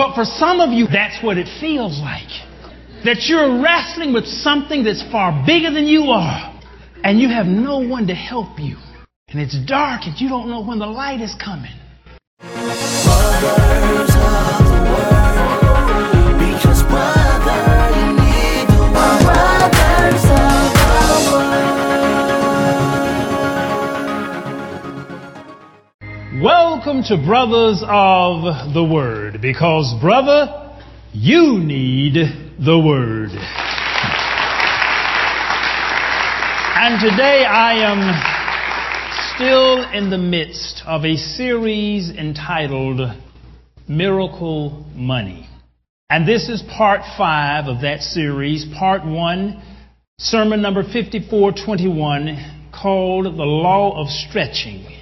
But for some of you, that's what it feels like. That you're wrestling with something that's far bigger than you are, and you have no one to help you. And it's dark, and you don't know when the light is coming. Welcome to Brothers of the Word, because, brother, you need the Word. And today I am still in the midst of a series entitled Miracle Money. And this is part five of that series, part one, sermon number 5421, called The Law of Stretching.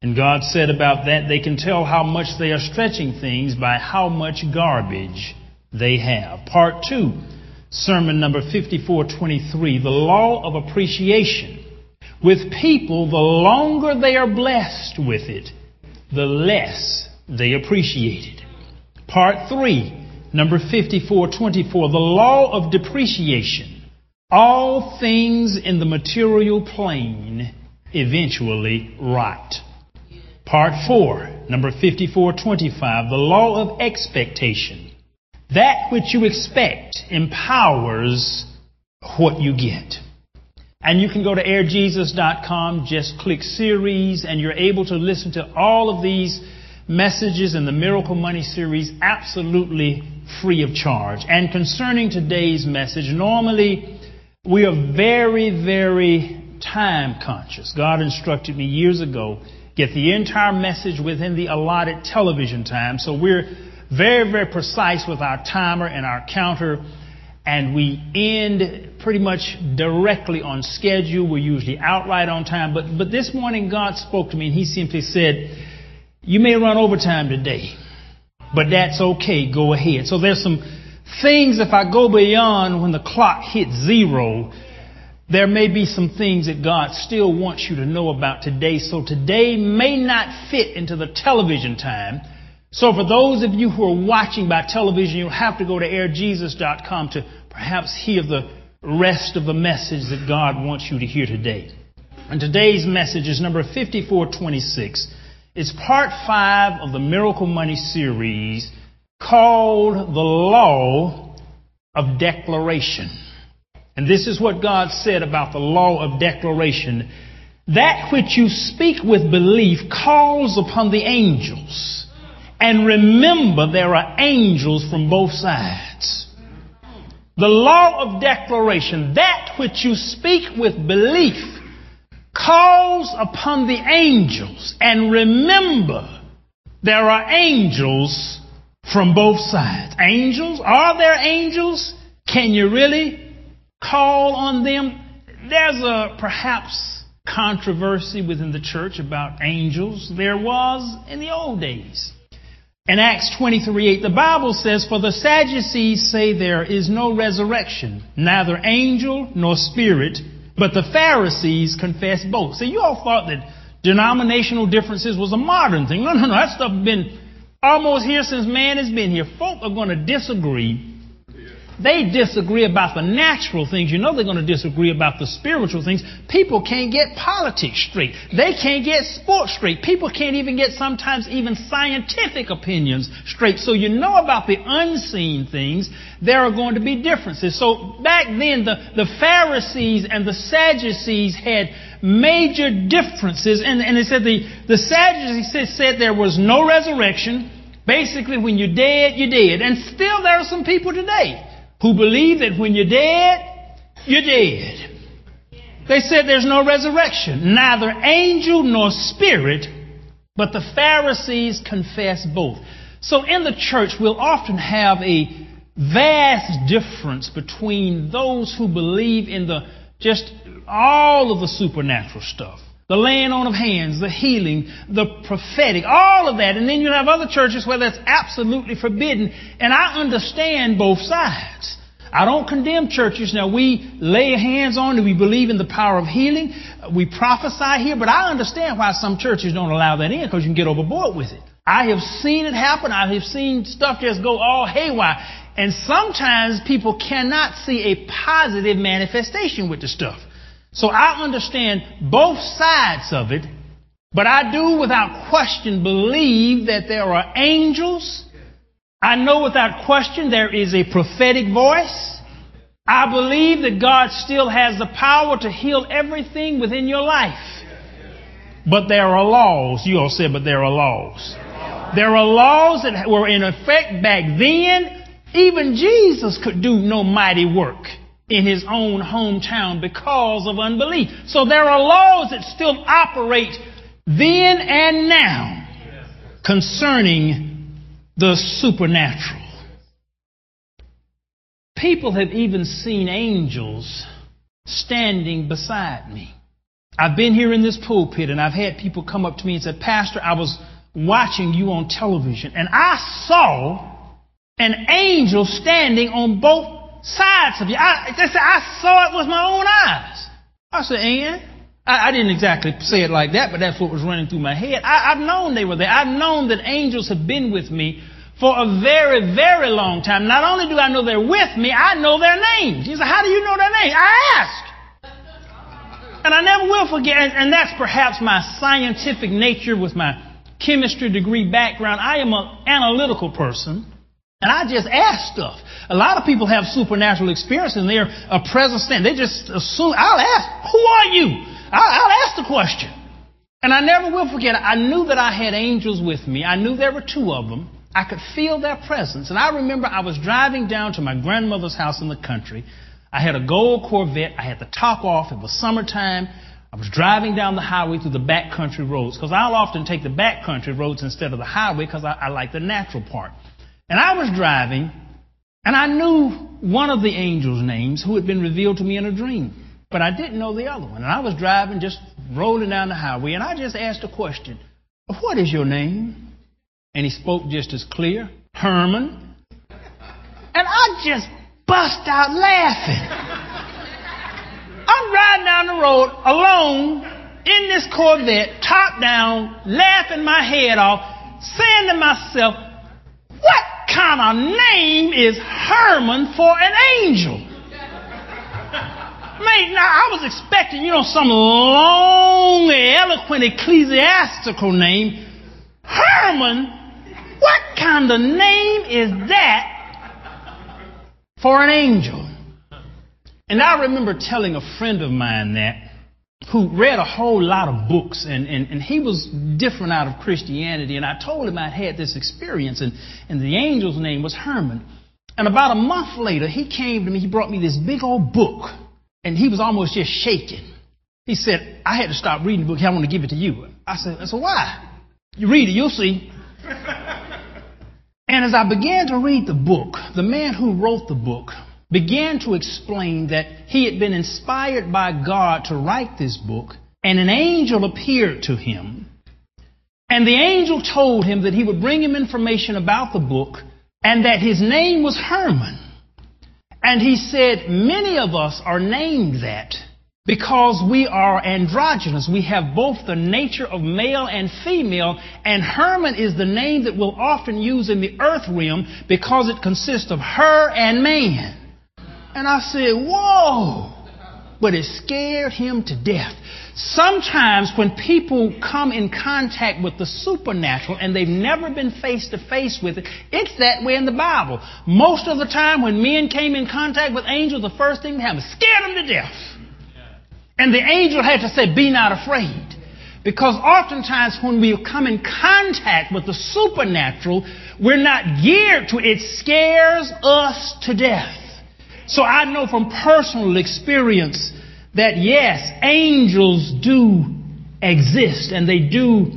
And God said about that, they can tell how much they are stretching things by how much garbage they have. Part two, sermon number 5423, the law of appreciation. With people, the longer they are blessed with it, the less they appreciate it. Part three, number 5424, the law of depreciation. All things in the material plane eventually rot. Part 4, number 5425, the law of expectation. That which you expect empowers what you get. And you can go to airjesus.com, just click series, and you're able to listen to all of these messages in the Miracle Money series absolutely free of charge. And concerning today's message, normally we are very, very time conscious. God instructed me years ago get the entire message within the allotted television time. So we're very, very precise with our timer and our counter, and we end pretty much directly on schedule. We're usually out right on time. But, but this morning, God spoke to me, and He simply said, You may run overtime today, but that's okay. Go ahead. So there's some things, if I go beyond when the clock hits zero, there may be some things that God still wants you to know about today. So today may not fit into the television time. So for those of you who are watching by television, you'll have to go to airjesus.com to perhaps hear the rest of the message that God wants you to hear today. And today's message is number 5426. It's part five of the Miracle Money series called The Law of Declaration. And this is what God said about the law of declaration. That which you speak with belief calls upon the angels. And remember, there are angels from both sides. The law of declaration, that which you speak with belief, calls upon the angels. And remember, there are angels from both sides. Angels? Are there angels? Can you really call on them. There's a perhaps controversy within the church about angels. There was in the old days. In Acts 23 8, the Bible says, For the Sadducees say there is no resurrection, neither angel nor spirit, but the Pharisees confess both. See, you all thought that denominational differences was a modern thing. No, no, no. That stuff has been almost here since man has been here. Folk are going to disagree they disagree about the natural things. You know they're going to disagree about the spiritual things. People can't get politics straight. They can't get sports straight. People can't even get sometimes even scientific opinions straight. So you know about the unseen things. There are going to be differences. So back then, the, the Pharisees and the Sadducees had major differences. And, and they said the, the Sadducees said, said there was no resurrection. Basically, when you're dead, you're dead. And still there are some people today who believe that when you're dead, you're dead. They said there's no resurrection, neither angel nor spirit, but the Pharisees confess both. So in the church, we'll often have a vast difference between those who believe in the just all of the supernatural stuff the laying on of hands, the healing, the prophetic, all of that. And then you have other churches where that's absolutely forbidden. And I understand both sides. I don't condemn churches. Now we lay hands on and we believe in the power of healing. We prophesy here, but I understand why some churches don't allow that in because you can get overboard with it. I have seen it happen. I have seen stuff just go all haywire. And sometimes people cannot see a positive manifestation with the stuff. So I understand both sides of it, but I do without question believe that there are angels. I know without question there is a prophetic voice. I believe that God still has the power to heal everything within your life. But there are laws. You all said, but there are laws. There are laws that were in effect back then. Even Jesus could do no mighty work in his own hometown because of unbelief. So there are laws that still operate then and now concerning the supernatural. People have even seen angels standing beside me. I've been here in this pulpit and I've had people come up to me and say, Pastor, I was watching you on television and I saw an angel standing on both sides of you. I, said, I saw it with my own eyes. I said, and? I, I, didn't exactly say it like that, but that's what was running through my head. I, I've known they were there. I've known that angels have been with me for a very, very long time. Not only do I know they're with me, I know their names. He said, How do you know their names? I asked. And I never will forget, and that's perhaps my scientific nature with my chemistry degree background. I am an analytical person, and I just ask stuff. A lot of people have supernatural experience and they're a present stand. They just assume, I'll ask, who are you? I'll, I'll ask the question. And I never will forget, I knew that I had angels with me. I knew there were two of them. I could feel their presence. And I remember I was driving down to my grandmother's house in the country. I had a gold Corvette. I had the top off. It was summertime. I was driving down the highway through the back country roads because I'll often take the back country roads instead of the highway because I, I like the natural part. And I was driving, and I knew one of the angels' names who had been revealed to me in a dream, but I didn't know the other one. And I was driving, just rolling down the highway, and I just asked a question What is your name? And he spoke just as clear Herman. And I just bust out laughing. I'm riding down the road alone in this Corvette, top down, laughing my head off, saying to myself, what kind of name is Herman for an angel? Mate, now I was expecting, you know, some long, eloquent ecclesiastical name. Herman? What kind of name is that for an angel? And I remember telling a friend of mine that who read a whole lot of books and, and, and he was different out of Christianity. And I told him I'd had this experience and, and the angel's name was Herman. And about a month later, he came to me, he brought me this big old book and he was almost just shaking. He said, I had to stop reading the book. I want to give it to you. I said, I said, why? You read it, you'll see. and as I began to read the book, the man who wrote the book began to explain that he had been inspired by God to write this book, and an angel appeared to him. And the angel told him that he would bring him information about the book and that his name was Herman. And he said, Many of us are named that because we are androgynous. We have both the nature of male and female, and Herman is the name that we'll often use in the earth realm because it consists of her and man. And I said, Whoa! But it scared him to death. Sometimes when people come in contact with the supernatural and they've never been face to face with it, it's that way in the Bible. Most of the time when men came in contact with angels, the first thing they happened scared them to death. And the angel had to say, Be not afraid. Because oftentimes when we come in contact with the supernatural, we're not geared to it. It scares us to death. So I know from personal experience that yes, angels do exist and they do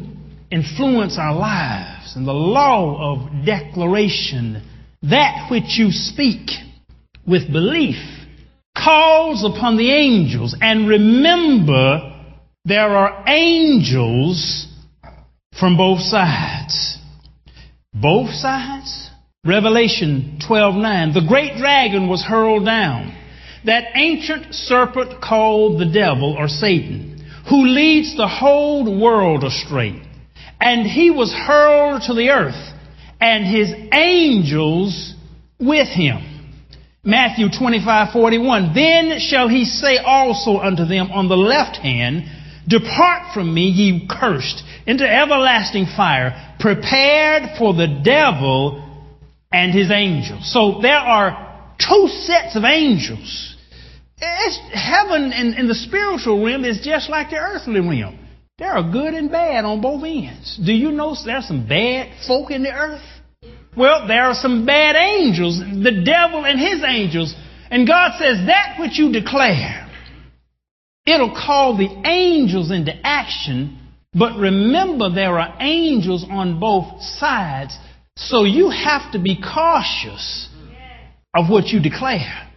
influence our lives. And the law of declaration, that which you speak with belief, calls upon the angels. And remember, there are angels from both sides. Both sides? Revelation 12:9 The great dragon was hurled down that ancient serpent called the devil or Satan who leads the whole world astray and he was hurled to the earth, and his angels with him. Matthew 25:41 Then shall he say also unto them on the left hand, Depart from me, ye cursed, into everlasting fire, prepared for the devil and his angels. So there are two sets of angels. It's, heaven in, in the spiritual realm is just like the earthly realm. There are good and bad on both ends. Do you know there's some bad folk in the earth? Well, there are some bad angels, the devil and his angels. And God says that which you declare, it'll call the angels into action. But remember, there are angels on both sides. So you have to be cautious of what you declare.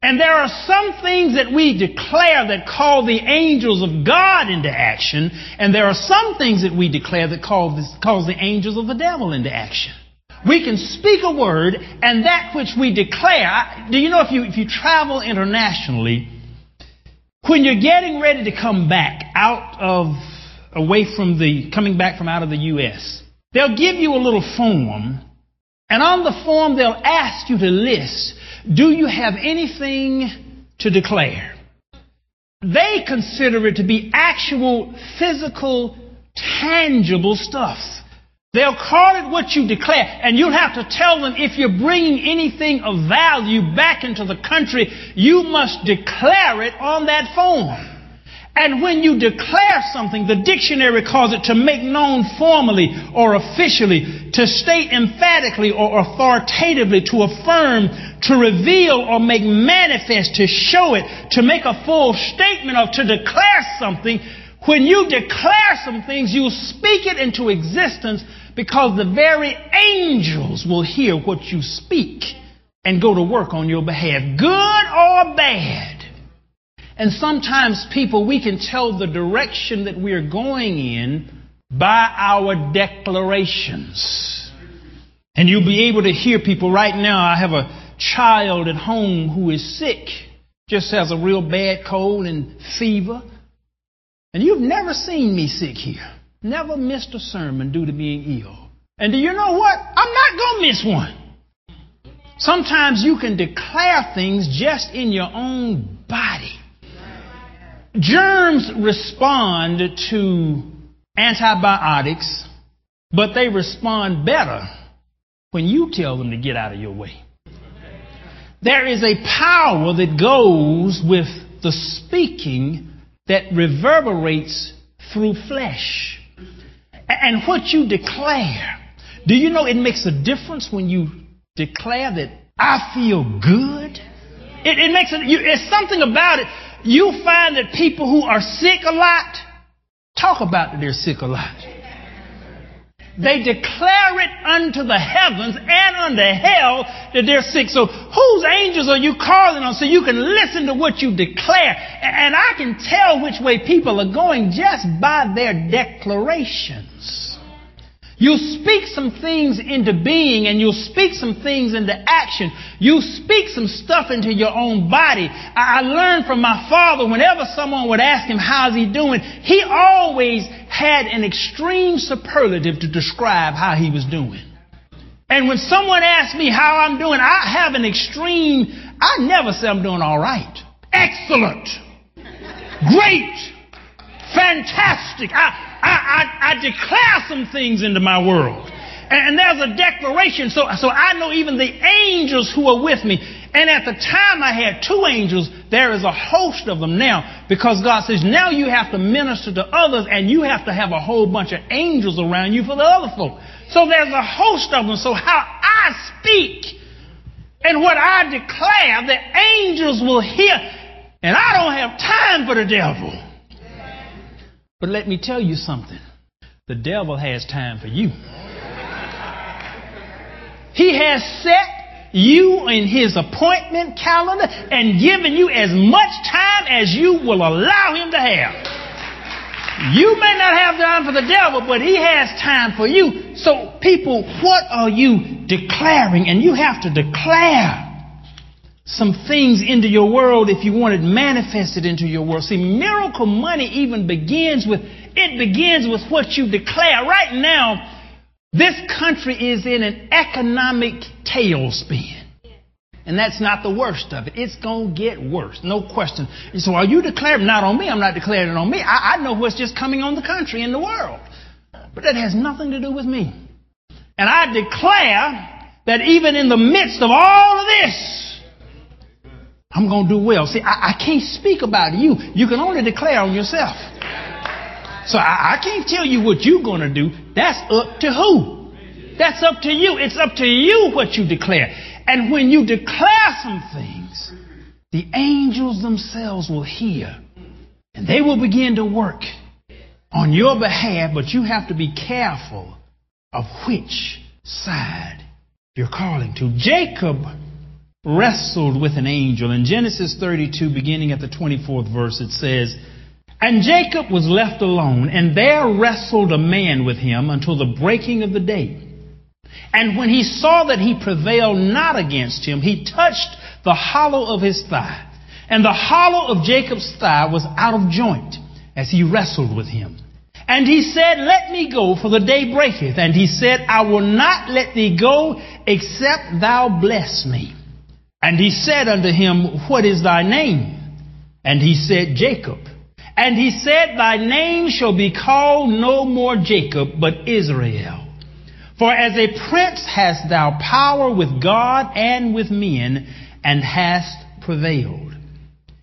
And there are some things that we declare that call the angels of God into action, and there are some things that we declare that call this, cause the angels of the devil into action. We can speak a word, and that which we declare. Do you know if you if you travel internationally, when you're getting ready to come back out of away from the coming back from out of the U.S., they'll give you a little form, and on the form they'll ask you to list do you have anything to declare? They consider it to be actual, physical, tangible stuff. They'll call it what you declare, and you'll have to tell them if you're bringing anything of value back into the country, you must declare it on that form. And when you declare something, the dictionary calls it to make known formally or officially, to state emphatically or authoritatively, to affirm, to reveal or make manifest, to show it, to make a full statement of, to declare something. When you declare some things, you speak it into existence because the very angels will hear what you speak and go to work on your behalf, good or bad. And sometimes people, we can tell the direction that we're going in by our declarations. And you'll be able to hear people right now. I have a child at home who is sick, just has a real bad cold and fever. And you've never seen me sick here. Never missed a sermon due to being ill. And do you know what? I'm not going to miss one. Sometimes you can declare things just in your own body. Germs respond to antibiotics, but they respond better when you tell them to get out of your way. There is a power that goes with the speaking that reverberates through flesh. And what you declare, do you know it makes a difference when you declare that I feel good? It, it makes it, you, it's something about it you find that people who are sick a lot talk about that they're sick a lot. They declare it unto the heavens and unto hell that they're sick. So whose angels are you calling on so you can listen to what you declare? And I can tell which way people are going just by their declarations. You speak some things into being and you'll speak some things into action. You speak some stuff into your own body. I learned from my father whenever someone would ask him, how's he doing? He always had an extreme superlative to describe how he was doing. And when someone asks me how I'm doing, I have an extreme, I never say I'm doing all right. Excellent. Great. Fantastic. I, I, I, I declare some things into my world. And, and there's a declaration. So, so I know even the angels who are with me. And at the time I had two angels, there is a host of them now because God says now you have to minister to others and you have to have a whole bunch of angels around you for the other folk. So there's a host of them. So how I speak and what I declare, the angels will hear. And I don't have time for the devil. But let me tell you something the devil has time for you. He has set you in his appointment calendar and given you as much time as you will allow him to have. You may not have time for the devil, but he has time for you. So, people, what are you declaring? And you have to declare some things into your world if you want it manifested into your world. See, miracle money even begins with, it begins with what you declare. Right now, this country is in an economic tailspin. And that's not the worst of it. It's going to get worse. No question. And so are you declaring, not on me, I'm not declaring it on me. I, I know what's just coming on the country and the world. But that has nothing to do with me. And I declare that even in the midst of all of this, I'm going to do well. See, I, I, can't speak about you. You can only declare on yourself. So I, I can't tell you what you're going to do. That's up to who? That's up to you. It's up to you what you declare. And when you declare some things, the angels themselves will hear and they will begin to work on your behalf, but you have to be careful of which side you're calling to. Jacob wrestled with an angel. In Genesis 32, beginning at the 24th verse, it says, And Jacob was left alone, and there wrestled a man with him until the breaking of the day. And when he saw that he prevailed not against him, he touched the hollow of his thigh. And the hollow of Jacob's thigh was out of joint as he wrestled with him. And he said, Let me go, for the day breaketh. And he said, I will not let thee go, except thou bless me. And he said unto him, What is thy name? And he said, Jacob. And he said, Thy name shall be called no more Jacob, but Israel. For as a prince hast thou power with God and with men, and hast prevailed.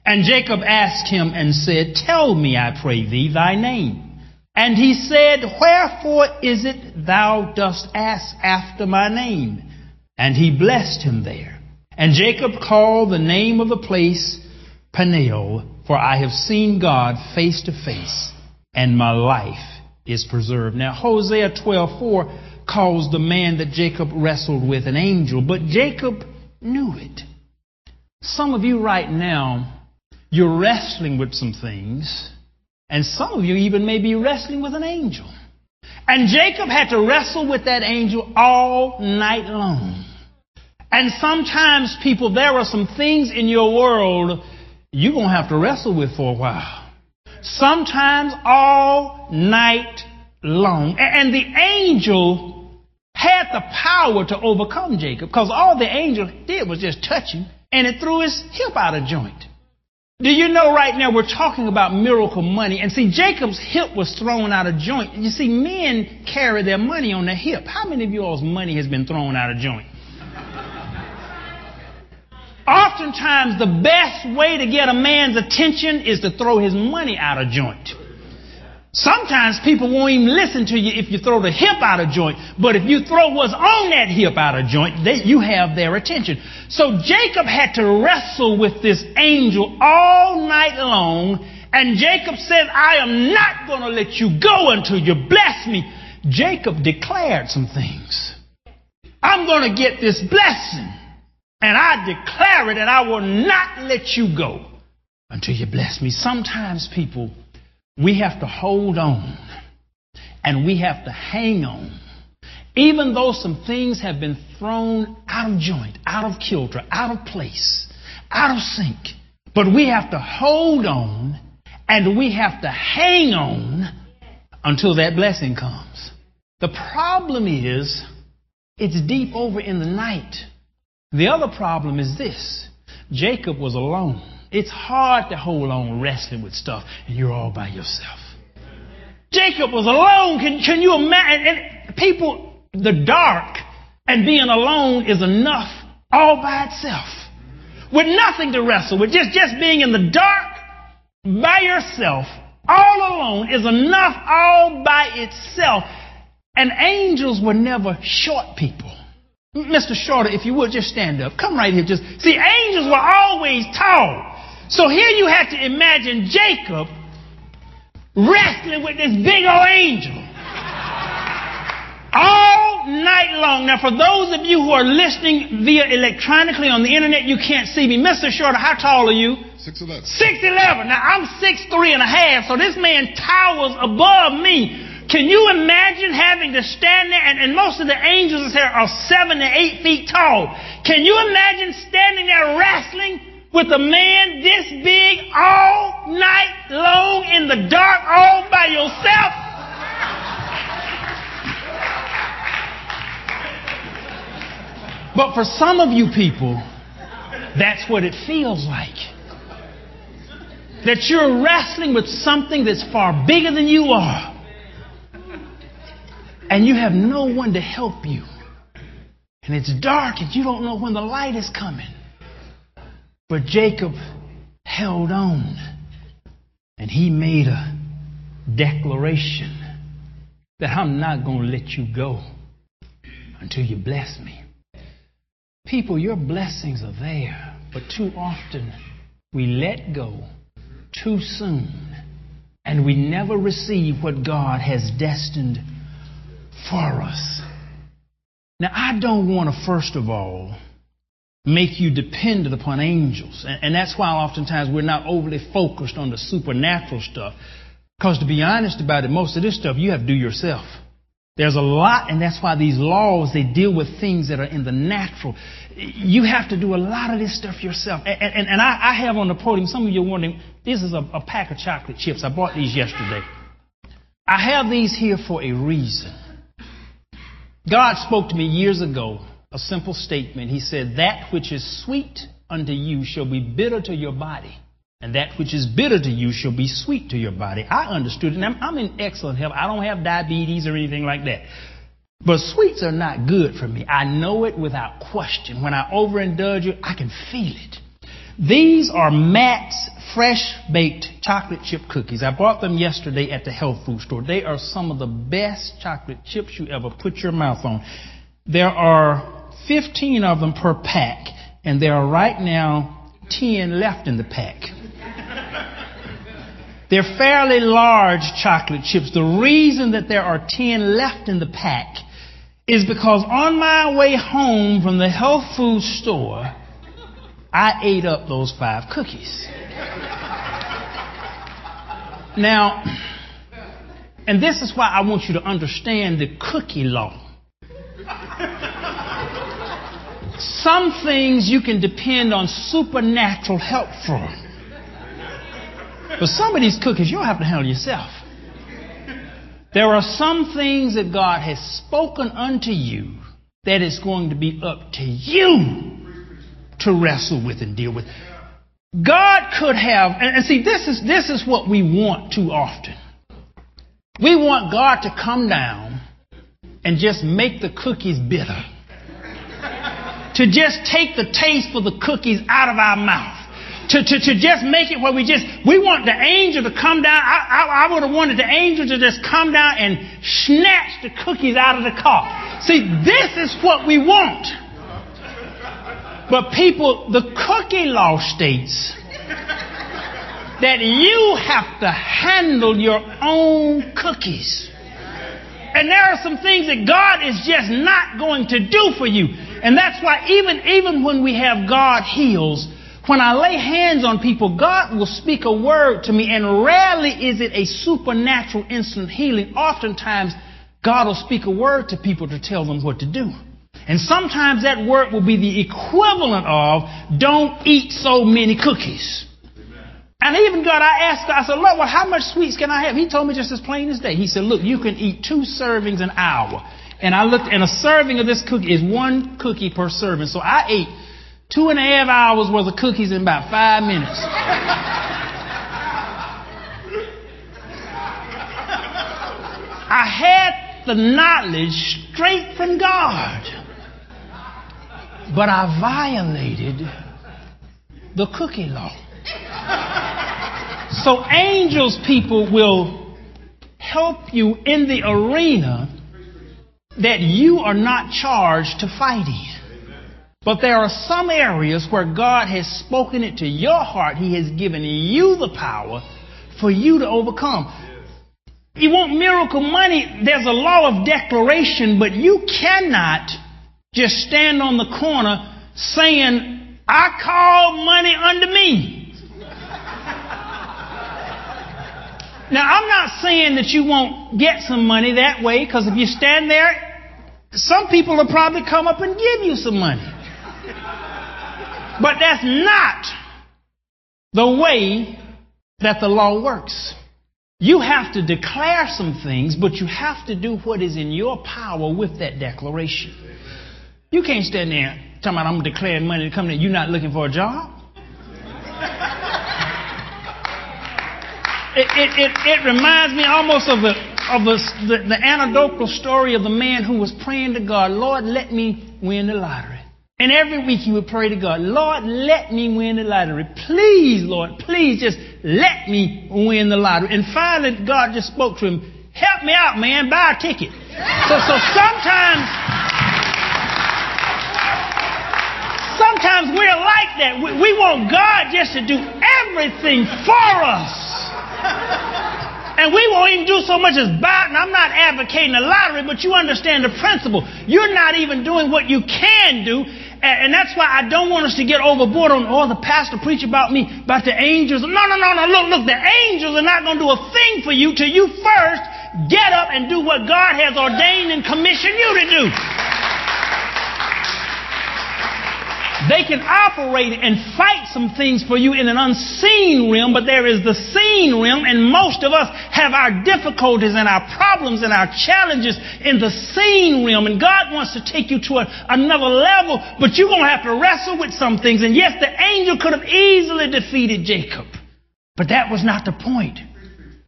And Jacob asked him and said, Tell me, I pray thee, thy name. And he said, Wherefore is it thou dost ask after my name? And he blessed him there. And Jacob called the name of the place Peniel, for I have seen God face to face, and my life is preserved. Now Hosea 12:4 calls the man that Jacob wrestled with an angel, but Jacob knew it. Some of you right now, you're wrestling with some things, and some of you even may be wrestling with an angel. And Jacob had to wrestle with that angel all night long. And sometimes, people, there are some things in your world you're going to have to wrestle with for a while. Sometimes all night long. And the angel had the power to overcome Jacob because all the angel did was just touch him and it threw his hip out of joint. Do you know right now we're talking about miracle money? And see, Jacob's hip was thrown out of joint. You see, men carry their money on their hip. How many of you all's money has been thrown out of joint? Oftentimes, the best way to get a man's attention is to throw his money out of joint. Sometimes people won't even listen to you if you throw the hip out of joint. But if you throw what's on that hip out of joint, they, you have their attention. So Jacob had to wrestle with this angel all night long. And Jacob said, I am not going to let you go until you bless me. Jacob declared some things. I'm going to get this blessing. And I declare it and I will not let you go until you bless me. Sometimes, people, we have to hold on and we have to hang on. Even though some things have been thrown out of joint, out of kilter, out of place, out of sync. But we have to hold on and we have to hang on until that blessing comes. The problem is, it's deep over in the night. The other problem is this Jacob was alone. It's hard to hold on wrestling with stuff and you're all by yourself. Jacob was alone. Can, can you imagine? And people, the dark and being alone is enough all by itself. With nothing to wrestle with. Just, just being in the dark by yourself, all alone, is enough all by itself. And angels were never short people. Mr. Shorter, if you would just stand up. Come right here. Just see, angels were always tall. So here you have to imagine Jacob wrestling with this big old angel. All night long. Now, for those of you who are listening via electronically on the internet, you can't see me. Mr. Shorter, how tall are you? 6'11. 6'11. Now, I'm 6'3 and a half, so this man towers above me. Can you imagine having to stand there? And, and most of the angels here are seven to eight feet tall. Can you imagine standing there wrestling with a man this big all night long in the dark all by yourself? But for some of you people, that's what it feels like. That you're wrestling with something that's far bigger than you are. And you have no one to help you. And it's dark and you don't know when the light is coming. But Jacob held on. And he made a declaration that I'm not going to let you go until you bless me. People, your blessings are there, but too often we let go too soon and we never receive what God has destined for us. Now, I don't want to, first of all, make you dependent upon angels. And, and that's why oftentimes we're not overly focused on the supernatural stuff. Because to be honest about it, most of this stuff you have to do yourself. There's a lot, and that's why these laws, they deal with things that are in the natural. You have to do a lot of this stuff yourself. And, and, and I, I, have on the podium, some of you are wondering, this is a, a pack of chocolate chips. I bought these yesterday. I have these here for a reason. God spoke to me years ago, a simple statement. He said, That which is sweet unto you shall be bitter to your body and that which is bitter to you shall be sweet to your body. I understood it, I'm, I'm in excellent health. I don't have diabetes or anything like that. But sweets are not good for me. I know it without question. When I overindulge it, I can feel it. These are Matt's fresh baked chocolate chip cookies. I bought them yesterday at the health food store. They are some of the best chocolate chips you ever put your mouth on. There are 15 of them per pack, and there are right now 10 left in the pack. They're fairly large chocolate chips. The reason that there are 10 left in the pack is because on my way home from the health food store, I ate up those five cookies. Now, and this is why I want you to understand the cookie law. Some things you can depend on supernatural help for. But some of these cookies you'll have to handle yourself. There are some things that God has spoken unto you that is going to be up to you to wrestle with and deal with. God could have, and, see, this is, this is what we want too often. We want God to come down and just make the cookies bitter. to just take the taste for the cookies out of our mouth to, to, to just make it where we just, we want the angel to come down. I, I, I would have wanted the angel to just come down and snatch the cookies out of the car. See, this is what we want. But people, the cookie law states that you have to handle your own cookies. And there are some things that God is just not going to do for you. And that's why even, even when we have God heals, when I lay hands on people, God will speak a word to me, and rarely is it a supernatural instant healing. Oftentimes, God will speak a word to people to tell them what to do. And sometimes that word will be the equivalent of, don't eat so many cookies. And even God, I asked God, I said, Lord, well, how much sweets can I have? He told me just as plain as day. He said, look, you can eat two servings an hour. And I looked, and a serving of this cookie is one cookie per serving. So I ate Two and a half hours worth of cookies in about five minutes. I had the knowledge straight from God. But I violated the cookie law. So angels people will help you in the arena that you are not charged to fight in. But there are some areas where God has spoken it to your heart. He has given you the power for you to overcome. You want miracle money, there's a law of declaration, but you cannot just stand on the corner saying, I call money unto me. Now, I'm not saying that you won't get some money that way, because if you stand there, some people will probably come up and give you some money. But that's not the way that the law works. You have to declare some things, but you have to do what is in your power with that declaration. You can't stand there talking about I'm declaring money to come in. You're not looking for a job. It, it, it, it reminds me almost of, the, of the, the, the anecdotal story of the man who was praying to God, Lord, let me win the lottery. And every week he would pray to God, Lord, let me win the lottery. Please, Lord, please just let me win the lottery. And finally, God just spoke to him, help me out, man, buy a ticket. So, so sometimes, sometimes we're like that. We, we want God just to do everything for us. And we won't even do so much as buy, and I'm not advocating a lottery, but you understand the principle. You're not even doing what you can do, and that's why I don't want us to get overboard on, oh, the pastor preach about me, about the angels. No, no, no, no. Look, look, the angels are not going to do a thing for you till you first get up and do what God has ordained and commissioned you to do. They can operate and fight some things for you in an unseen realm, but there is the seen realm, and most of us have our difficulties and our problems and our challenges in the seen realm. And God wants to take you to a, another level, but you're going to have to wrestle with some things. And yes, the angel could have easily defeated Jacob, but that was not the point.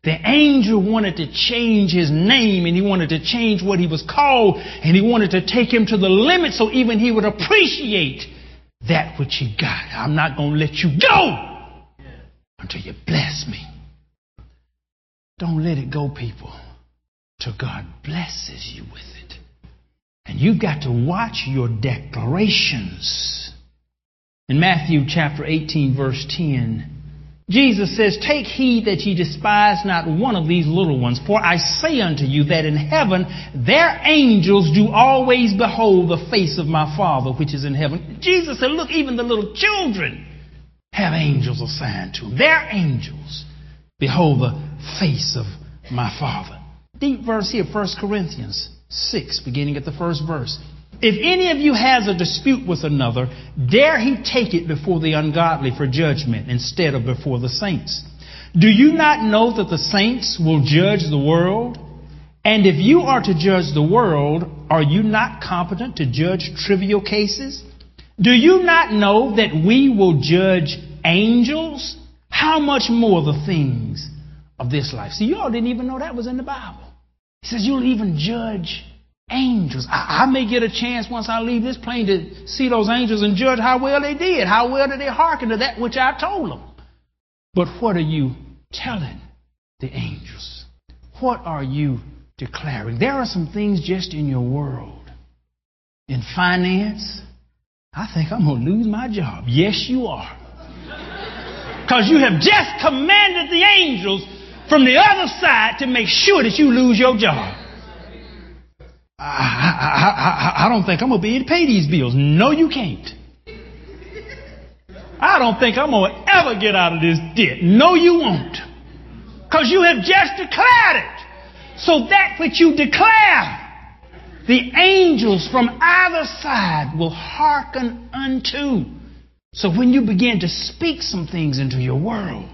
The angel wanted to change his name and he wanted to change what he was called and he wanted to take him to the limit so even he would appreciate that which you got. I'm not going to let you go until you bless me. Don't let it go, people, till God blesses you with it. And you've got to watch your declarations. In Matthew chapter 18, verse 10, Jesus says, Take heed that ye despise not one of these little ones, for I say unto you that in heaven their angels do always behold the face of my Father which is in heaven. Jesus said, Look, even the little children have angels assigned to them. Their angels behold the face of my Father. Deep verse here, 1 Corinthians 6, beginning at the first verse. If any of you has a dispute with another, dare he take it before the ungodly for judgment instead of before the saints. Do you not know that the saints will judge the world? And if you are to judge the world, are you not competent to judge trivial cases? Do you not know that we will judge angels? How much more the things of this life? See, you all didn't even know that was in the Bible. He says you'll even judge angels. I, I, may get a chance once I leave this plane to see those angels and judge how well they did. How well did they hearken to that which I told them? But what are you telling the angels? What are you declaring? There are some things just in your world. In finance, I think I'm going to lose my job. Yes, you are. Because you have just commanded the angels from the other side to make sure that you lose your job. I, I, I, I don't think I'm going to be able to pay these bills. No, you can't. I don't think I'm going to ever get out of this debt. No, you won't. Because you have just declared it. So that which you declare, the angels from either side will hearken unto. So when you begin to speak some things into your world,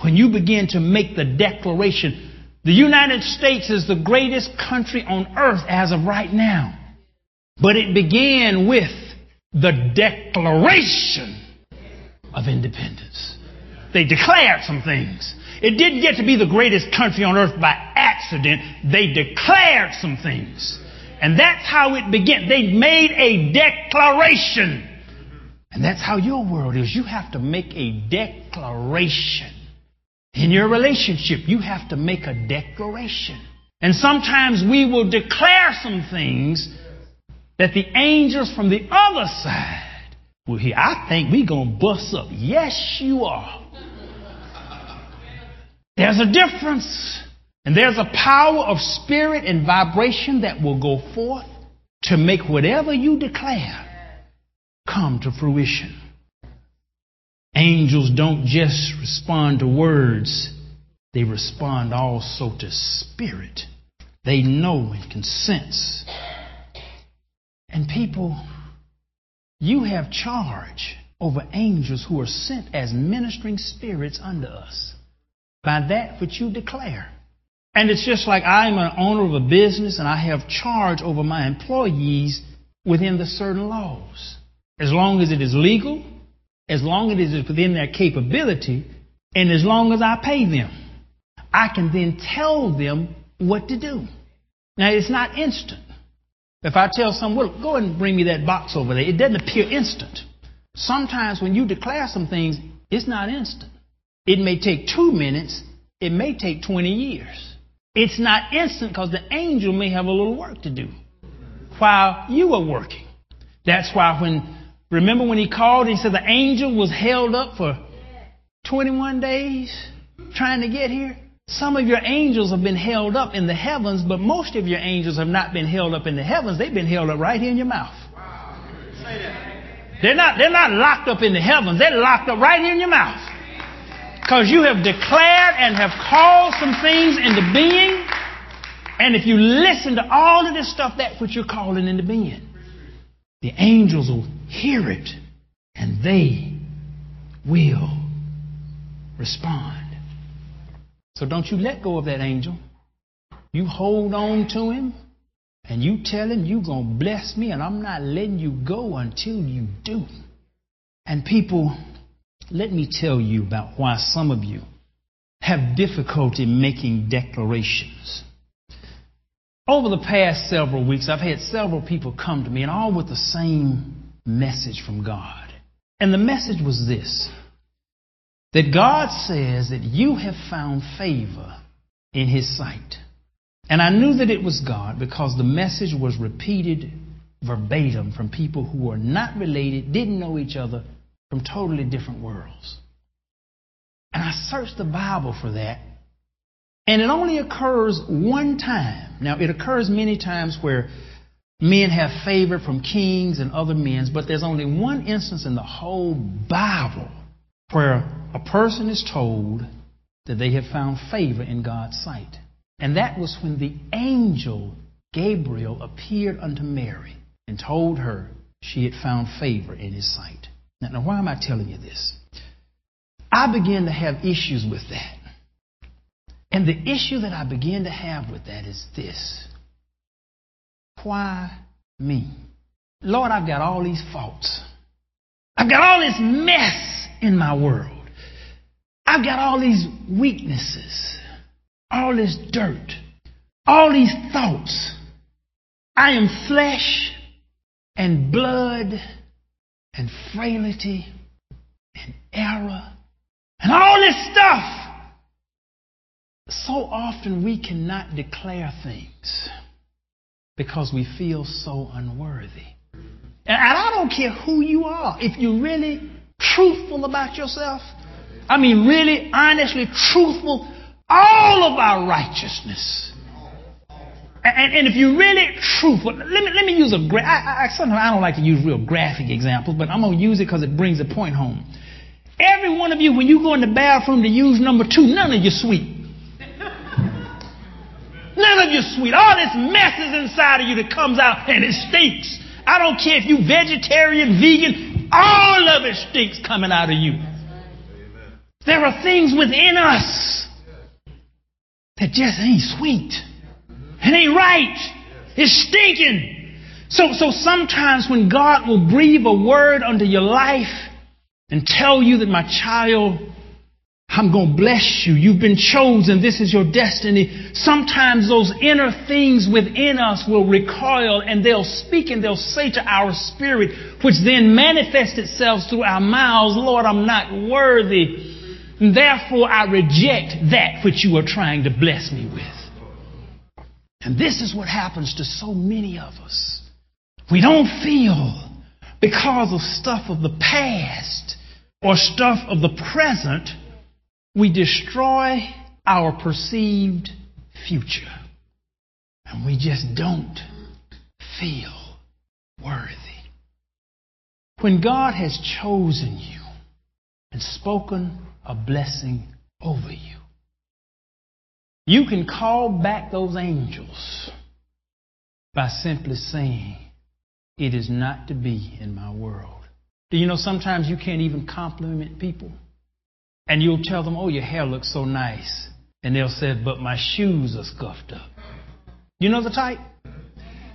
when you begin to make the declaration, the United States is the greatest country on earth as of right now. But it began with the Declaration of Independence. They declared some things. It didn't get to be the greatest country on earth by accident. They declared some things. And that's how it began. They made a declaration. And that's how your world is. You have to make a declaration. In your relationship, you have to make a declaration. And sometimes we will declare some things that the angels from the other side will hear. I think we're going to bust up. Yes, you are. There's a difference. And there's a power of spirit and vibration that will go forth to make whatever you declare come to fruition. Angels don't just respond to words, they respond also to spirit. They know and can sense. And people, you have charge over angels who are sent as ministering spirits unto us by that which you declare. And it's just like I'm an owner of a business and I have charge over my employees within the certain laws. As long as it is legal, as long as it is within their capability, and as long as I pay them, I can then tell them what to do. Now, it's not instant. If I tell someone, well, go and bring me that box over there, it doesn't appear instant. Sometimes when you declare some things, it's not instant. It may take two minutes, it may take 20 years. It's not instant because the angel may have a little work to do while you are working. That's why when, remember when he called, he said the angel was held up for 21 days trying to get here? Some of your angels have been held up in the heavens, but most of your angels have not been held up in the heavens. They've been held up right here in your mouth. They're not, they're not locked up in the heavens. They're locked up right here in your mouth. Because you have declared and have called some things into being. And if you listen to all of this stuff, that's what you're calling into being. The angels will hear it and they will respond. So don't you let go of that angel. You hold on to him and you tell him you're going to bless me and I'm not letting you go until you do. And people, let me tell you about why some of you have difficulty making declarations. Over the past several weeks, I've had several people come to me and all with the same message from God. And the message was this that God says that you have found favor in His sight. And I knew that it was God because the message was repeated verbatim from people who were not related, didn't know each other, from totally different worlds. And I searched the Bible for that, and it only occurs one time. Now, it occurs many times where men have favor from kings and other men, but there's only one instance in the whole Bible where a person is told that they have found favor in God's sight. And that was when the angel Gabriel appeared unto Mary and told her she had found favor in his sight. Now, now why am I telling you this? I began to have issues with that. And the issue that I began to have with that is this Why me? Lord, I've got all these faults. I've got all this mess in my world. I've got all these weaknesses, all this dirt, all these thoughts. I am flesh and blood and frailty and error and all this stuff. So often we cannot declare things because we feel so unworthy. And I don't care who you are. If you're really truthful about yourself, I mean, really, honestly, truthful, all of our righteousness. And, and if you're really truthful, let me, let me use a, gra- I, I, sometimes I don't like to use real graphic examples, but I'm going to use it because it brings the point home. Every one of you, when you go in the bathroom to use number two, none of you sweet. None of you sweet. All this mess is inside of you that comes out and it stinks. I don't care if you vegetarian, vegan, all of it stinks coming out of you. There are things within us that just ain't sweet. It ain't right. It's stinking. So, so sometimes when God will breathe a word unto your life and tell you that my child, I'm going to bless you. You've been chosen. This is your destiny. Sometimes those inner things within us will recoil and they'll speak and they'll say to our spirit, which then manifests itself through our mouths, Lord, I'm not worthy. And therefore, I reject that which you are trying to bless me with. And this is what happens to so many of us. We don't feel because of stuff of the past or stuff of the present, we destroy our perceived future. And we just don't feel worthy. When God has chosen you and spoken a blessing over you. You can call back those angels by simply saying, It is not to be in my world. Do you know sometimes you can't even compliment people? And you'll tell them, Oh, your hair looks so nice. And they'll say, But my shoes are scuffed up. You know the type?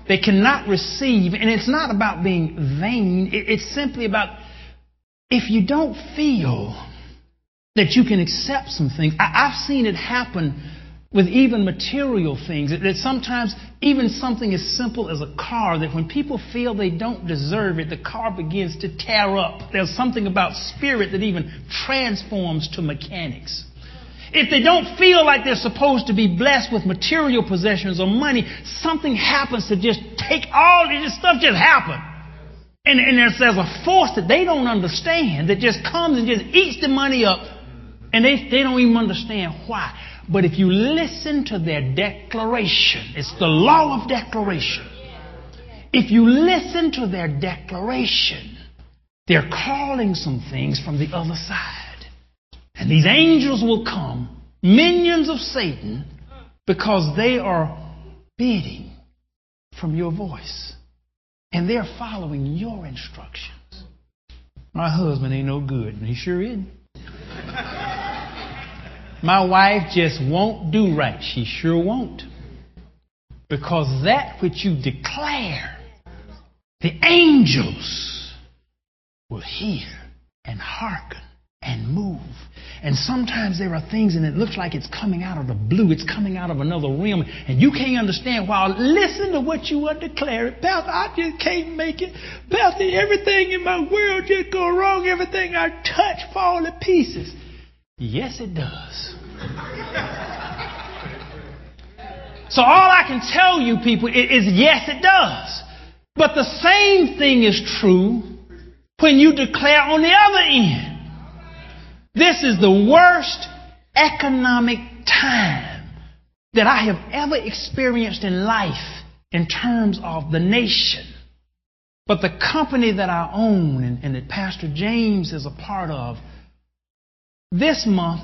They cannot receive, and it's not about being vain, it's simply about if you don't feel that you can accept some things. I've seen it happen with even material things. That sometimes even something as simple as a car, that when people feel they don't deserve it, the car begins to tear up. There's something about spirit that even transforms to mechanics. If they don't feel like they're supposed to be blessed with material possessions or money, something happens to just take all this stuff just happen. And, and there's, there's a force that they don't understand that just comes and just eats the money up and they, they don't even understand why. But if you listen to their declaration, it's the law of declaration. If you listen to their declaration, they're calling some things from the other side. And these angels will come, minions of Satan, because they are bidding from your voice. And they're following your instructions. My husband ain't no good, and he sure isn't. My wife just won't do right. She sure won't. Because that which you declare, the angels will hear and hearken and move. And sometimes there are things and it looks like it's coming out of the blue, it's coming out of another realm, and you can't understand why. Listen to what you are declaring. Pastor, I just can't make it. Pastor, everything in my world just go wrong. Everything I touch fall to pieces. Yes, it does. so all I can tell you people is yes, it does. But the same thing is true when you declare on the other end. This is the worst economic time that I have ever experienced in life in terms of the nation. But the company that I own and, and that Pastor James is a part of, this month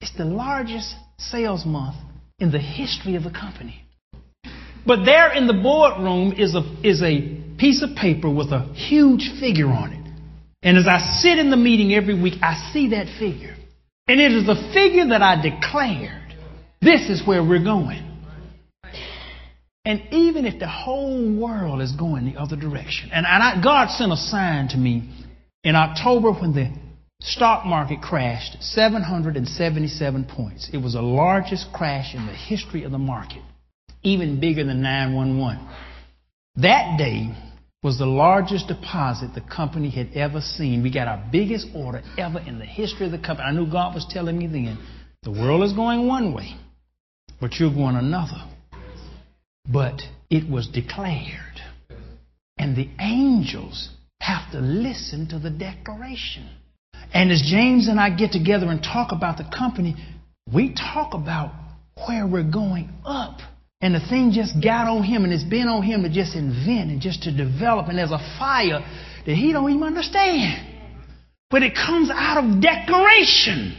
is the largest sales month in the history of the company. But there in the boardroom is a, is a piece of paper with a huge figure on it. And as I sit in the meeting every week, I see that figure. And it is the figure that I declared. This is where we're going. And even if the whole world is going the other direction, and, I, God sent a sign to me in October when the stock market crashed 777 points. It was the largest crash in the history of the market, even bigger than 911. That day, was the largest deposit the company had ever seen. We got our biggest order ever in the history of the company. I knew God was telling me then the world is going one way, but you're going another. But it was declared. And the angels have to listen to the declaration. And as James and I get together and talk about the company, we talk about where we're going up. And the thing just got on him, and it's been on him to just invent and just to develop. And there's a fire that he don't even understand. But it comes out of declaration.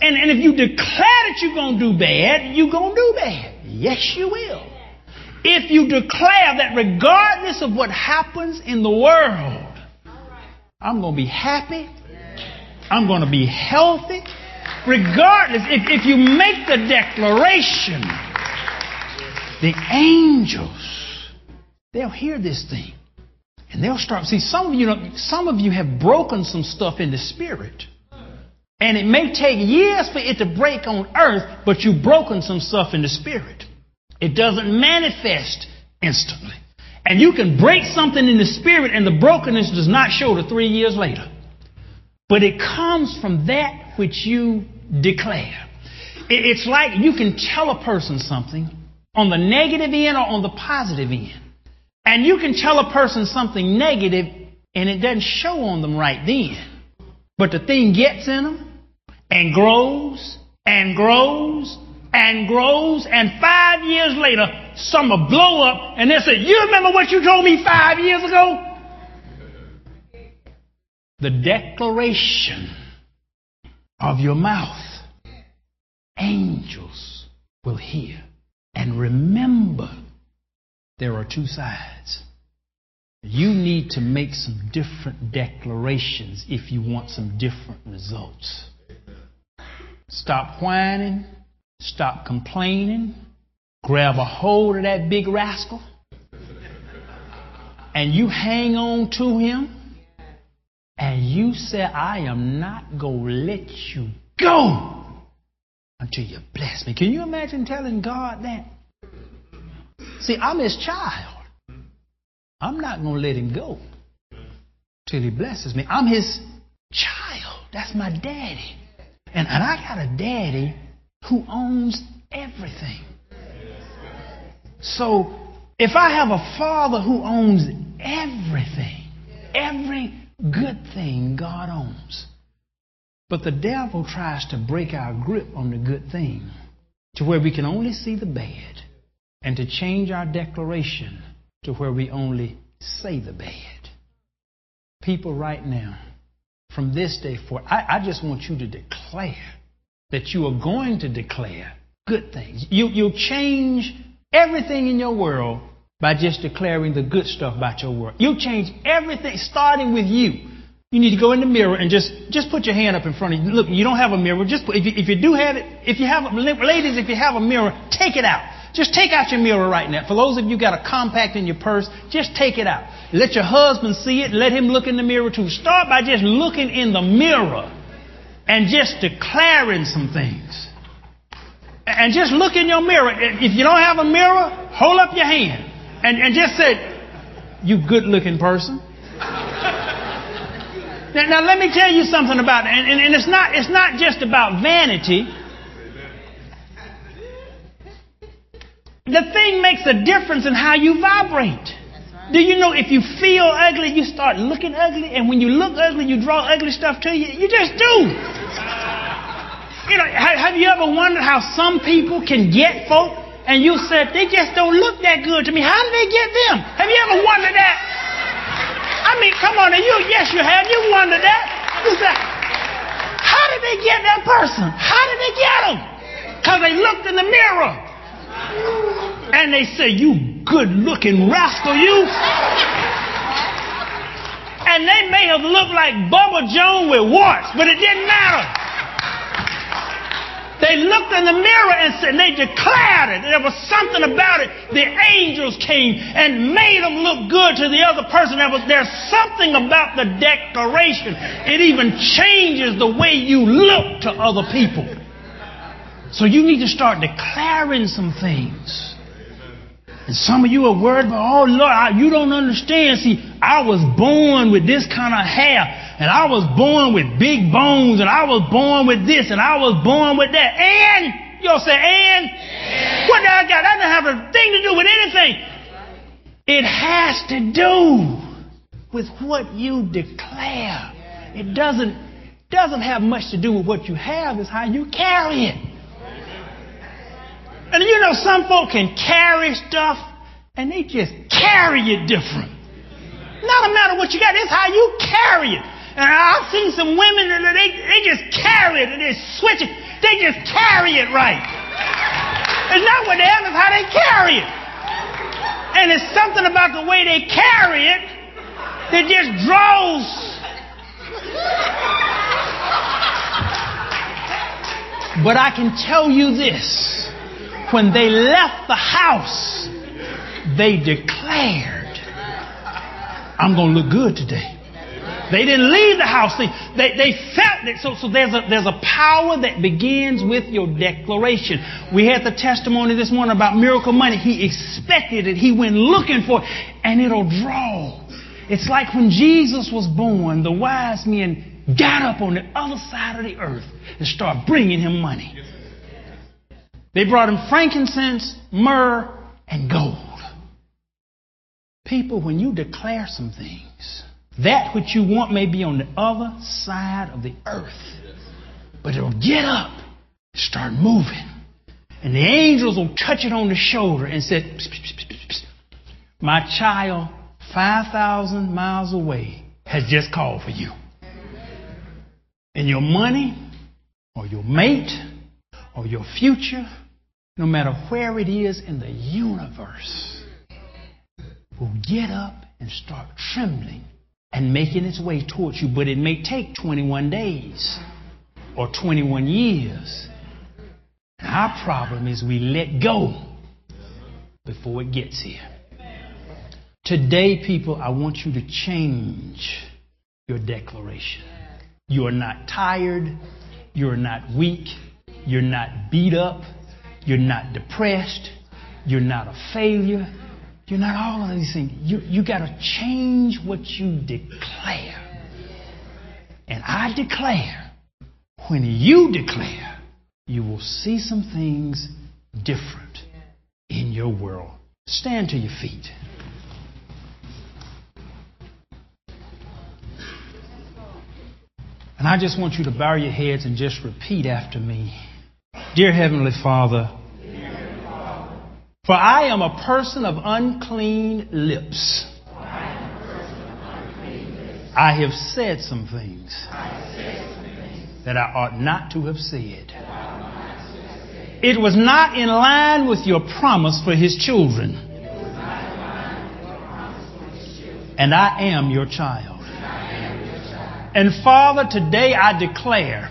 And, and if you declare that you're going to do bad, you're going to do bad. Yes, you will. If you declare that regardless of what happens in the world, I'm going to be happy, I'm going to be healthy, regardless, if, if you make the declaration, the angels, they'll hear this thing. And they'll start. See, some of you, some of you have broken some stuff in the spirit. And it may take years for it to break on earth, but you've broken some stuff in the spirit. It doesn't manifest instantly. And you can break something in the spirit, and the brokenness does not show to three years later. But it comes from that which you declare. It's like you can tell a person something, on the negative end or on the positive end. And you can tell a person something negative and it doesn't show on them right then. But the thing gets in them and grows and grows and grows, and five years later, some will blow up and they'll say, You remember what you told me five years ago? The declaration of your mouth. Angels will hear. And remember, there are two sides. You need to make some different declarations if you want some different results. Stop whining. Stop complaining. Grab a hold of that big rascal. And you hang on to him. And you say, I am not going to let you go until you bless me. Can you imagine telling God that? See, I'm his child. I'm not going to let him go till he blesses me. I'm his child. That's my daddy. And, and I got a daddy who owns everything. So if I have a father who owns everything, every good thing God owns, but the devil tries to break our grip on the good thing to where we can only see the bad and to change our declaration to where we only say the bad. People, right now, from this day forward, I, I just want you to declare that you are going to declare good things. You, you'll change everything in your world by just declaring the good stuff about your world. You'll change everything starting with you. You need to go in the mirror and just, just put your hand up in front of you. Look, you don't have a mirror. Just put, if, you, if you do have it, if you have, ladies, if you have a mirror, take it out. Just take out your mirror right now. For those of you got a compact in your purse, just take it out. Let your husband see it. Let him look in the mirror too. Start by just looking in the mirror and just declaring some things. And just look in your mirror. If you don't have a mirror, hold up your hand and, and just said, You good looking person. now, now, let me tell you something about it. And, and, and it's, not, it's not just about vanity. The thing makes a difference in how you vibrate. Do you know if you feel ugly, you start looking ugly, and when you look ugly, you draw ugly stuff to you? You just do. You know, have you ever wondered how some people can get folk, and you said they just don't look that good to me? How did they get them? Have you ever wondered that? I mean, come on, you yes, you have. You wondered that. You said, how did they get that person? How did they get them? Because they looked in the mirror. And they say, You good looking rascal, you. And they may have looked like Bubba Jones with warts, but it didn't matter. They looked in the mirror and said, they declared it. There was something about it. The angels came and made them look good to the other person. There was, there's something about the declaration. It even changes the way you look to other people. So you need to start declaring some things. And some of you are worried about, oh Lord, I, you don't understand. See, I was born with this kind of hair, and I was born with big bones, and I was born with this, and I was born with that. And, you'll say, and? and. What that got? That doesn't have a thing to do with anything. It has to do with what you declare. It doesn't, doesn't have much to do with what you have, it's how you carry it. And you know, some folk can carry stuff and they just carry it different. Not a matter what you got, it's how you carry it. And I've seen some women that they, they just carry it and they switch it. They just carry it right. It's not what they have, it's how they carry it. And it's something about the way they carry it that just draws. But I can tell you this when they left the house, they declared, I'm going to look good today. They didn't leave the house. They, they, they felt it. So, so there's, a, there's a power that begins with your declaration. We had the testimony this morning about miracle money. He expected it. He went looking for it, and it'll draw. It's like when Jesus was born, the wise men got up on the other side of the earth and started bringing him money. They brought him frankincense, myrrh, and gold. People, when you declare some things, that which you want may be on the other side of the earth, but it'll get up, start moving. And the angels will touch it on the shoulder and say, psst, psst, psst, My child, 5,000 miles away, has just called for you. And your money, or your mate, or your future, no matter where it is in the universe, will get up and start trembling and making its way towards you. But it may take 21 days or 21 years. And our problem is we let go before it gets here. Today, people, I want you to change your declaration. You are not tired. You're not weak. You're not beat up. You're not depressed. You're not a failure. You're not all of these things. You, you got to change what you declare. And I declare, when you declare, you will see some things different in your world. Stand to your feet. And I just want you to bow your heads and just repeat after me. Dear Heavenly Father, for I am a person of unclean lips. I have said some things that I ought not to have said. It was not in line with your promise for his children. And I am your child. And Father, today I declare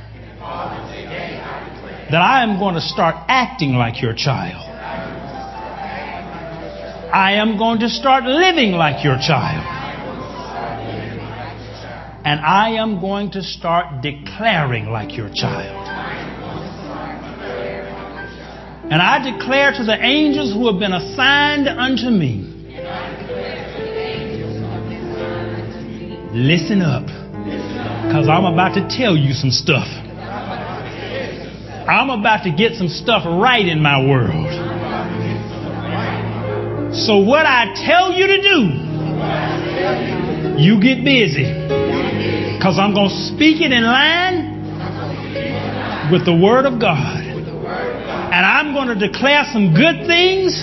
that I am going to start acting like your child. I am going to start living like your child. And I am going to start declaring like your child. And I declare to the angels who have been assigned unto me listen up, because I'm about to tell you some stuff. I'm about to get some stuff right in my world. So, what I tell you to do, you get busy. Because I'm going to speak it in line with the Word of God. And I'm going to declare some good things,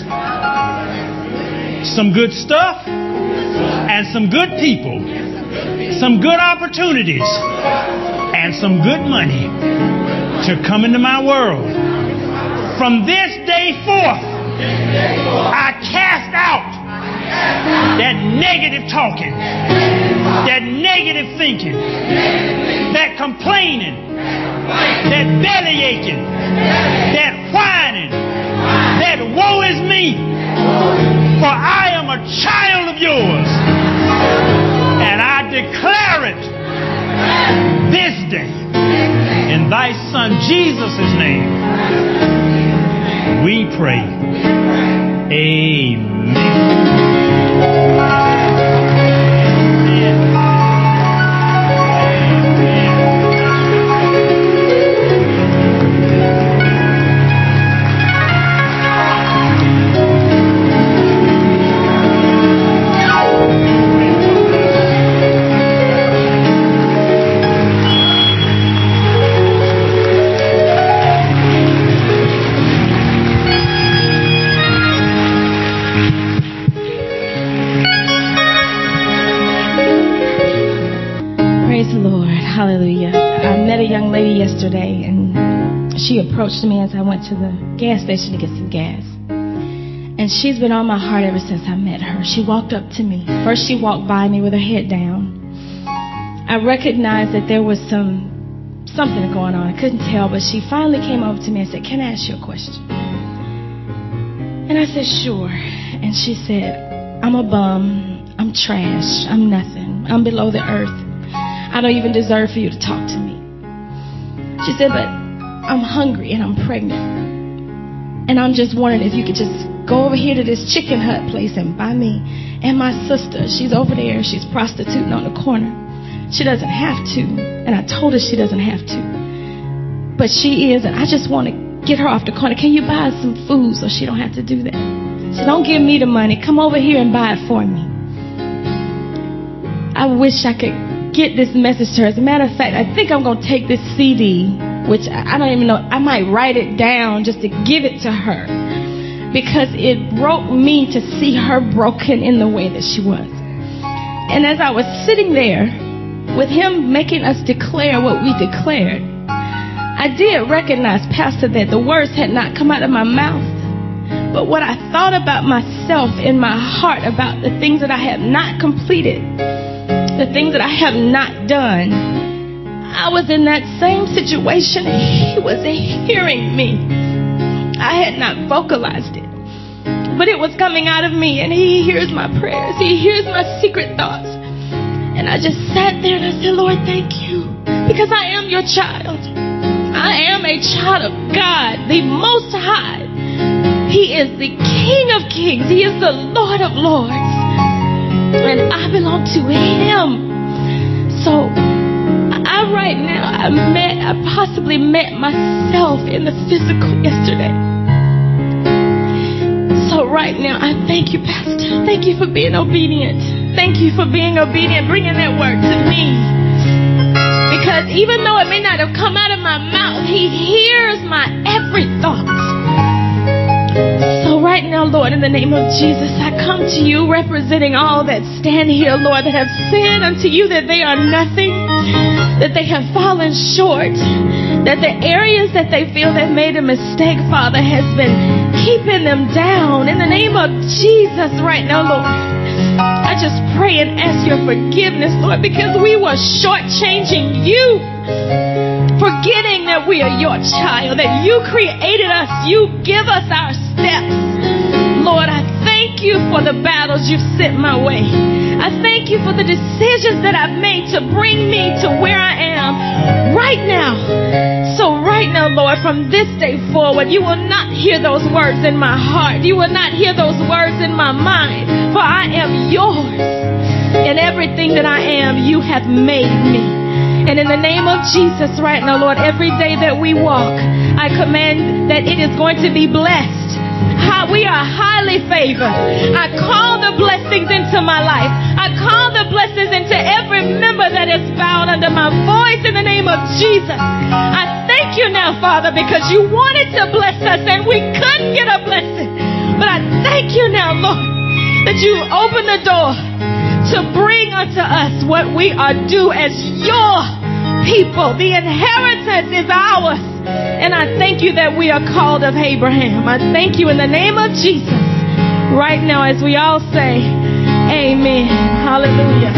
some good stuff, and some good people, some good opportunities, and some good money to come into my world. From this day forth, I cast out that negative talking, that negative thinking, that complaining, that belly aching, that whining, that woe is me. For I am a child of yours. And I declare it this day in thy son Jesus' name we pray. Amen. She approached me as I went to the gas station to get some gas. And she's been on my heart ever since I met her. She walked up to me. First, she walked by me with her head down. I recognized that there was some something going on. I couldn't tell, but she finally came over to me and said, "Can I ask you a question?" And I said, "Sure." And she said, "I'm a bum. I'm trash. I'm nothing. I'm below the earth. I don't even deserve for you to talk to me." She said, But I'm hungry and I'm pregnant. And I'm just wondering if you could just go over here to this chicken hut place and buy me and my sister. She's over there. She's prostituting on the corner. She doesn't have to. And I told her she doesn't have to. But she is. And I just want to get her off the corner. Can you buy some food so she don't have to do that? So don't give me the money. Come over here and buy it for me. I wish I could get this message to her. As a matter of fact, I think I'm going to take this CD, which I don't even know, I might write it down just to give it to her because it broke me to see her broken in the way that she was. And as I was sitting there with him making us declare what we declared, I did recognize, Pastor, that the words had not come out of my mouth. But what I thought about myself in my heart, about the things that I have not completed, the things that I have not done, I was in that same situation. He was hearing me. I had not vocalized it, but it was coming out of me, and He hears my prayers. He hears my secret thoughts. And I just sat there and I said, Lord, thank you, because I am your child. I am a child of God, the Most High. He is the King of Kings. He is the Lord of Lords. And I belong to Him. So, right now, I met, I possibly met myself in the physical yesterday. So, right now, I thank you, Pastor. Thank you for being obedient. Thank you for being obedient, bringing that word to me. Because even though it may not have come out of my mouth, He hears my every thought. So, right now, Lord, in the name of Jesus, I come to you representing all that stand here, Lord, that have said unto you that they are nothing, that they have fallen short, that the areas that they feel they've made a mistake, Father, has been keeping them down. In the name of Jesus, right now, Lord. I just pray and ask your forgiveness, Lord, because we were shortchanging you forgetting that we are your child, that you created us, you give us our steps. Lord, I thank you for the battles you've sent my way. I thank you for the decisions that I've made to bring me to where I am right now. So, right now, Lord, from this day forward, you will not hear those words in my heart. You will not hear those words in my mind, for I am yours. And everything that I am, you have made me. And in the name of Jesus, right now, Lord, every day that we walk, I command that it is going to be blessed. We are highly favored. I call the blessings into my life. I call the blessings into every member that is bound under my voice in the name of Jesus. I thank you now, Father, because you wanted to bless us and we couldn't get a blessing. But I thank you now, Lord, that you opened the door to bring unto us what we are due as your people. The inheritance is ours. And I thank you that we are called of Abraham. I thank you in the name of Jesus right now as we all say, Amen. Hallelujah.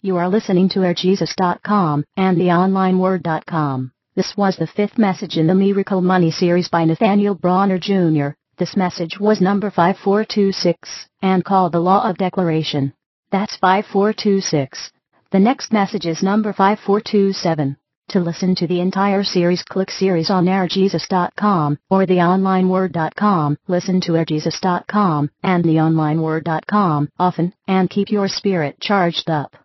You are listening to airjesus.com and theonlineword.com. This was the fifth message in the Miracle Money series by Nathaniel Bronner Jr. This message was number 5426 and called the Law of Declaration. That's 5426. The next message is number 5427. To listen to the entire series, click series on airjesus.com or theonlineword.com. Listen to airjesus.com and theonlineword.com often and keep your spirit charged up.